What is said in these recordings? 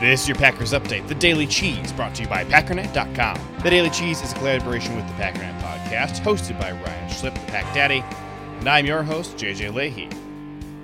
This is your Packers Update, the Daily Cheese, brought to you by Packernet.com. The Daily Cheese is a collaboration with the Packernet Podcast, hosted by Ryan Schlip, the Pack Daddy, and I'm your host, JJ Leahy.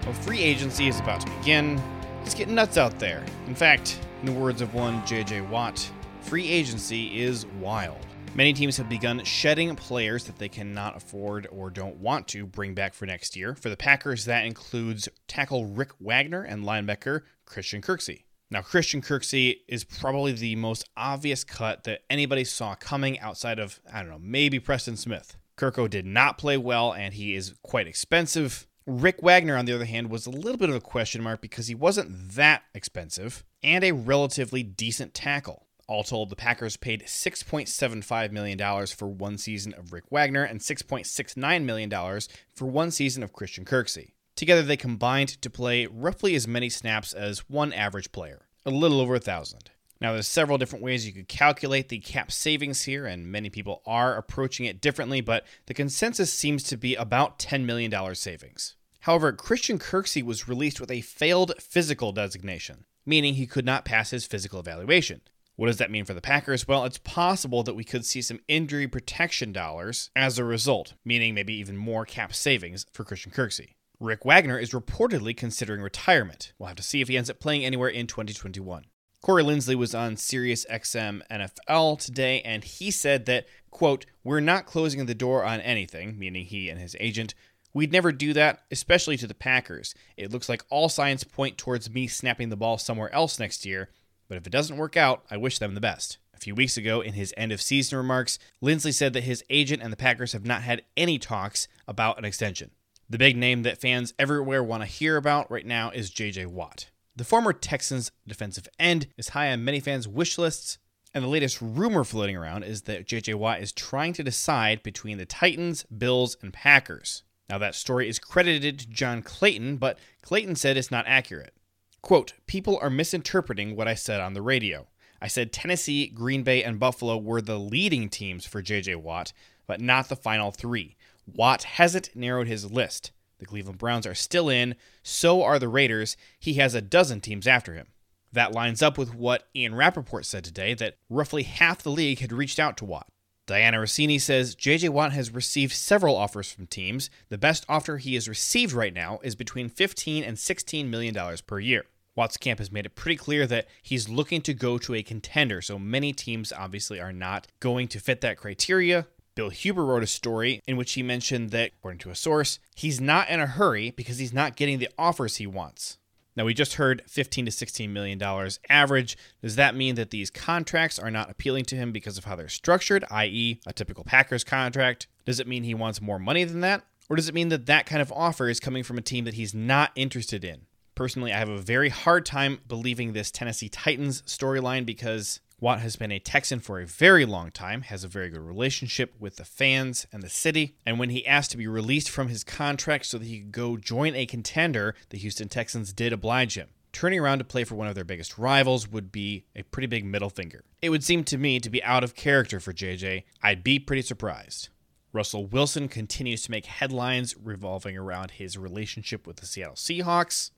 Well, free agency is about to begin. It's getting nuts out there. In fact, in the words of one JJ Watt, free agency is wild. Many teams have begun shedding players that they cannot afford or don't want to bring back for next year. For the Packers, that includes tackle Rick Wagner and linebacker Christian Kirksey. Now, Christian Kirksey is probably the most obvious cut that anybody saw coming outside of, I don't know, maybe Preston Smith. Kirko did not play well, and he is quite expensive. Rick Wagner, on the other hand, was a little bit of a question mark because he wasn't that expensive and a relatively decent tackle. All told, the Packers paid $6.75 million for one season of Rick Wagner and $6.69 million for one season of Christian Kirksey. Together, they combined to play roughly as many snaps as one average player, a little over a thousand. Now, there's several different ways you could calculate the cap savings here, and many people are approaching it differently, but the consensus seems to be about $10 million savings. However, Christian Kirksey was released with a failed physical designation, meaning he could not pass his physical evaluation. What does that mean for the Packers? Well, it's possible that we could see some injury protection dollars as a result, meaning maybe even more cap savings for Christian Kirksey. Rick Wagner is reportedly considering retirement. We'll have to see if he ends up playing anywhere in 2021. Corey Linsley was on Sirius XM NFL today, and he said that, quote, we're not closing the door on anything, meaning he and his agent. We'd never do that, especially to the Packers. It looks like all signs point towards me snapping the ball somewhere else next year, but if it doesn't work out, I wish them the best. A few weeks ago, in his end of season remarks, Linsley said that his agent and the Packers have not had any talks about an extension. The big name that fans everywhere want to hear about right now is JJ Watt. The former Texans defensive end is high on many fans' wish lists, and the latest rumor floating around is that JJ Watt is trying to decide between the Titans, Bills, and Packers. Now, that story is credited to John Clayton, but Clayton said it's not accurate. Quote, People are misinterpreting what I said on the radio. I said Tennessee, Green Bay, and Buffalo were the leading teams for JJ Watt, but not the final three. Watt hasn't narrowed his list. The Cleveland Browns are still in, so are the Raiders. He has a dozen teams after him. That lines up with what Ian Rapoport said today that roughly half the league had reached out to Watt. Dianna Russini says JJ Watt has received several offers from teams. The best offer he has received right now is between 15 and 16 million dollars per year. Watt's camp has made it pretty clear that he's looking to go to a contender, so many teams obviously are not going to fit that criteria. Bill Huber wrote a story in which he mentioned that, according to a source, he's not in a hurry because he's not getting the offers he wants. Now, we just heard 15 to 16 million dollars average. Does that mean that these contracts are not appealing to him because of how they're structured, i.e., a typical Packers contract? Does it mean he wants more money than that? Or does it mean that that kind of offer is coming from a team that he's not interested in? Personally, I have a very hard time believing this Tennessee Titans storyline because Watt has been a Texan for a very long time, has a very good relationship with the fans and the city, and when he asked to be released from his contract so that he could go join a contender, the Houston Texans did oblige him. Turning around to play for one of their biggest rivals would be a pretty big middle finger. It would seem to me to be out of character for JJ. I'd be pretty surprised. Russell Wilson continues to make headlines revolving around his relationship with the Seattle Seahawks.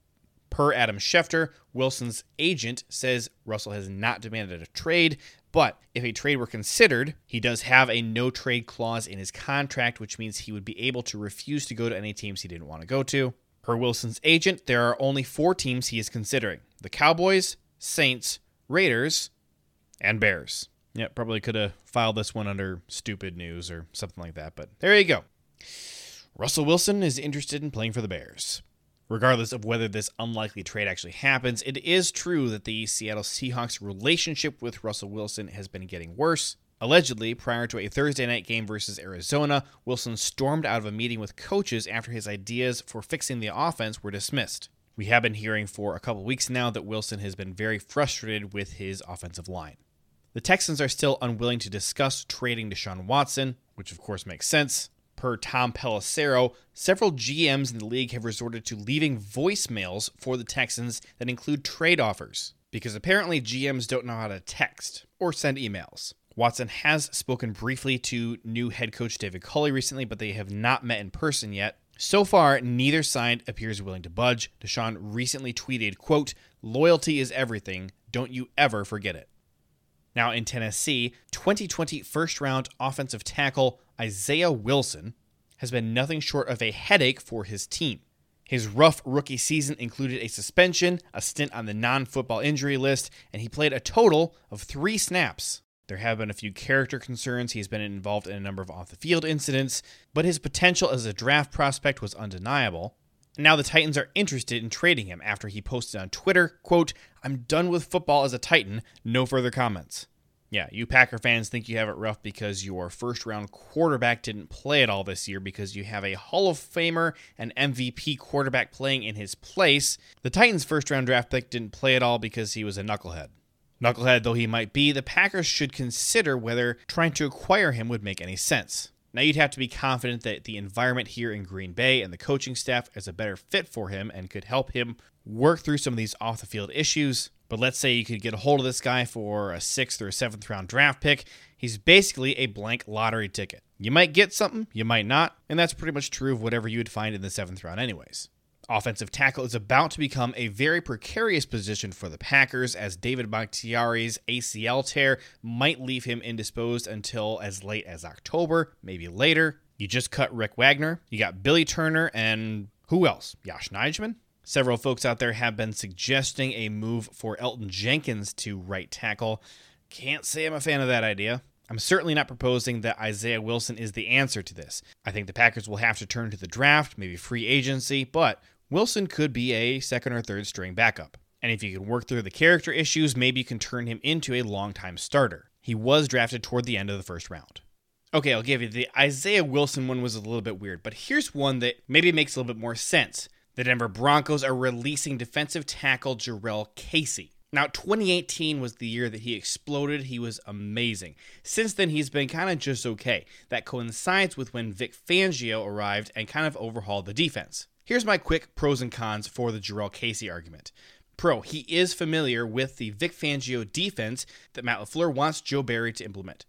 Per Adam Schefter, Wilson's agent says Russell has not demanded a trade, but if a trade were considered, he does have a no trade clause in his contract, which means he would be able to refuse to go to any teams he didn't want to go to. Per Wilson's agent, there are only four teams he is considering the Cowboys, Saints, Raiders, and Bears. Yeah, probably could have filed this one under stupid news or something like that, but there you go. Russell Wilson is interested in playing for the Bears. Regardless of whether this unlikely trade actually happens, it is true that the Seattle Seahawks' relationship with Russell Wilson has been getting worse. Allegedly, prior to a Thursday night game versus Arizona, Wilson stormed out of a meeting with coaches after his ideas for fixing the offense were dismissed. We have been hearing for a couple weeks now that Wilson has been very frustrated with his offensive line. The Texans are still unwilling to discuss trading Deshaun Watson, which of course makes sense. Per Tom Pelissero, several GMs in the league have resorted to leaving voicemails for the Texans that include trade offers, because apparently GMs don't know how to text or send emails. Watson has spoken briefly to new head coach David Culley recently, but they have not met in person yet. So far, neither side appears willing to budge. Deshaun recently tweeted, quote, Loyalty is everything. Don't you ever forget it. Now in Tennessee, 2020 first round offensive tackle Isaiah Wilson has been nothing short of a headache for his team. His rough rookie season included a suspension, a stint on the non football injury list, and he played a total of three snaps. There have been a few character concerns. He's been involved in a number of off the field incidents, but his potential as a draft prospect was undeniable. Now the Titans are interested in trading him after he posted on Twitter, quote, I'm done with football as a Titan, no further comments. Yeah, you Packer fans think you have it rough because your first round quarterback didn't play at all this year because you have a Hall of Famer and MVP quarterback playing in his place. The Titans' first round draft pick didn't play at all because he was a knucklehead. Knucklehead though he might be, the Packers should consider whether trying to acquire him would make any sense. Now, you'd have to be confident that the environment here in Green Bay and the coaching staff is a better fit for him and could help him work through some of these off the field issues. But let's say you could get a hold of this guy for a sixth or a seventh round draft pick. He's basically a blank lottery ticket. You might get something, you might not, and that's pretty much true of whatever you would find in the seventh round, anyways. Offensive tackle is about to become a very precarious position for the Packers as David Bakhtiari's ACL tear might leave him indisposed until as late as October, maybe later. You just cut Rick Wagner. You got Billy Turner and who else? Yosh Nijman? Several folks out there have been suggesting a move for Elgton Jenkins to right tackle. Can't say I'm a fan of that idea. I'm certainly not proposing that Isaiah Wilson is the answer to this. I think the Packers will have to turn to the draft, maybe free agency, but Wilson could be a second or third string backup. And if you can work through the character issues, maybe you can turn him into a long-time starter. He was drafted toward the end of the first round. Okay, I'll give you the Isaiah Wilson one was a little bit weird, but here's one that maybe makes a little bit more sense. The Denver Broncos are releasing defensive tackle Jurrell Casey. Now, 2018 was the year that he exploded. He was amazing. Since then, he's been kind of just okay. That coincides with when Vic Fangio arrived and kind of overhauled the defense. Here's my quick pros and cons for the Jurrell Casey argument. Pro, he is familiar with the Vic Fangio defense that Matt LaFleur wants Joe Barry to implement.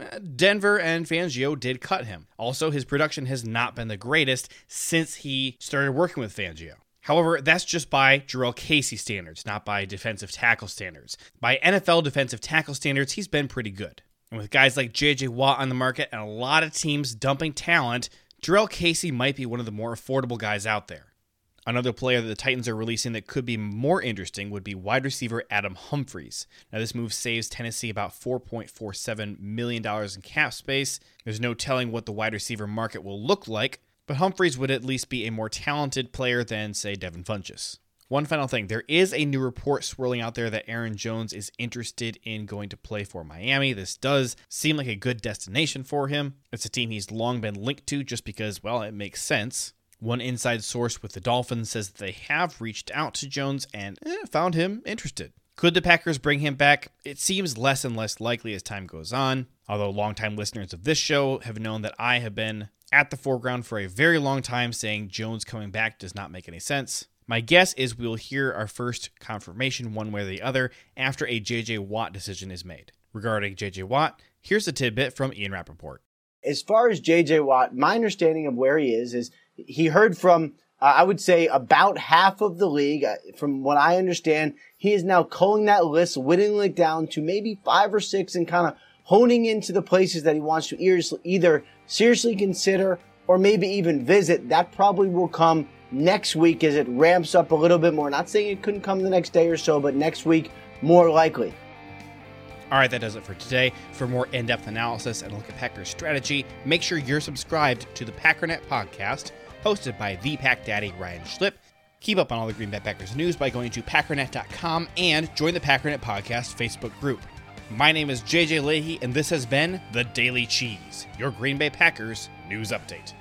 Eh, Denver and Fangio did cut him. Also, his production has not been the greatest since he started working with Fangio. However, that's just by Jurrell Casey standards, not by defensive tackle standards. By NFL defensive tackle standards, he's been pretty good. And with guys like JJ Watt on the market and a lot of teams dumping talent, Jurrell Casey might be one of the more affordable guys out there. Another player that the Titans are releasing that could be more interesting would be wide receiver Adam Humphries. Now, this move saves Tennessee about $4.47 million in cap space. There's no telling what the wide receiver market will look like, but Humphries would at least be a more talented player than, say, Devin Funchess. One final thing there is a new report swirling out there that Aaron Jones is interested in going to play for Miami. This does seem like a good destination for him. It's a team he's long been linked to just because, well, it makes sense. One inside source with the Dolphins says that they have reached out to Jones and eh, found him interested. Could the Packers bring him back? It seems less and less likely as time goes on, although longtime listeners of this show have known that I have been at the foreground for a very long time saying Jones coming back does not make any sense. My guess is we'll hear our first confirmation one way or the other after a JJ Watt decision is made. Regarding JJ Watt, here's a tidbit from Ian Rapoport. As far as JJ Watt, my understanding of where he is is he heard from, uh, I would say, about half of the league. Uh, from what I understand, he is now culling that list, whittling it down to maybe five or six and kind of honing into the places that he wants to either seriously consider or maybe even visit. That probably will come next week as it ramps up a little bit more. Not saying it couldn't come the next day or so, but next week, more likely. All right, that does it for today. For more in depth analysis and a look at Packers strategy, make sure you're subscribed to the Packernet podcast, hosted by the Pack Daddy Ryan Schlip. Keep up on all the Green Bay Packers news by going to packernet.com and join the Packernet Podcast Facebook group. My name is JJ Leahy, and this has been The Daily Cheese, your Green Bay Packers news update.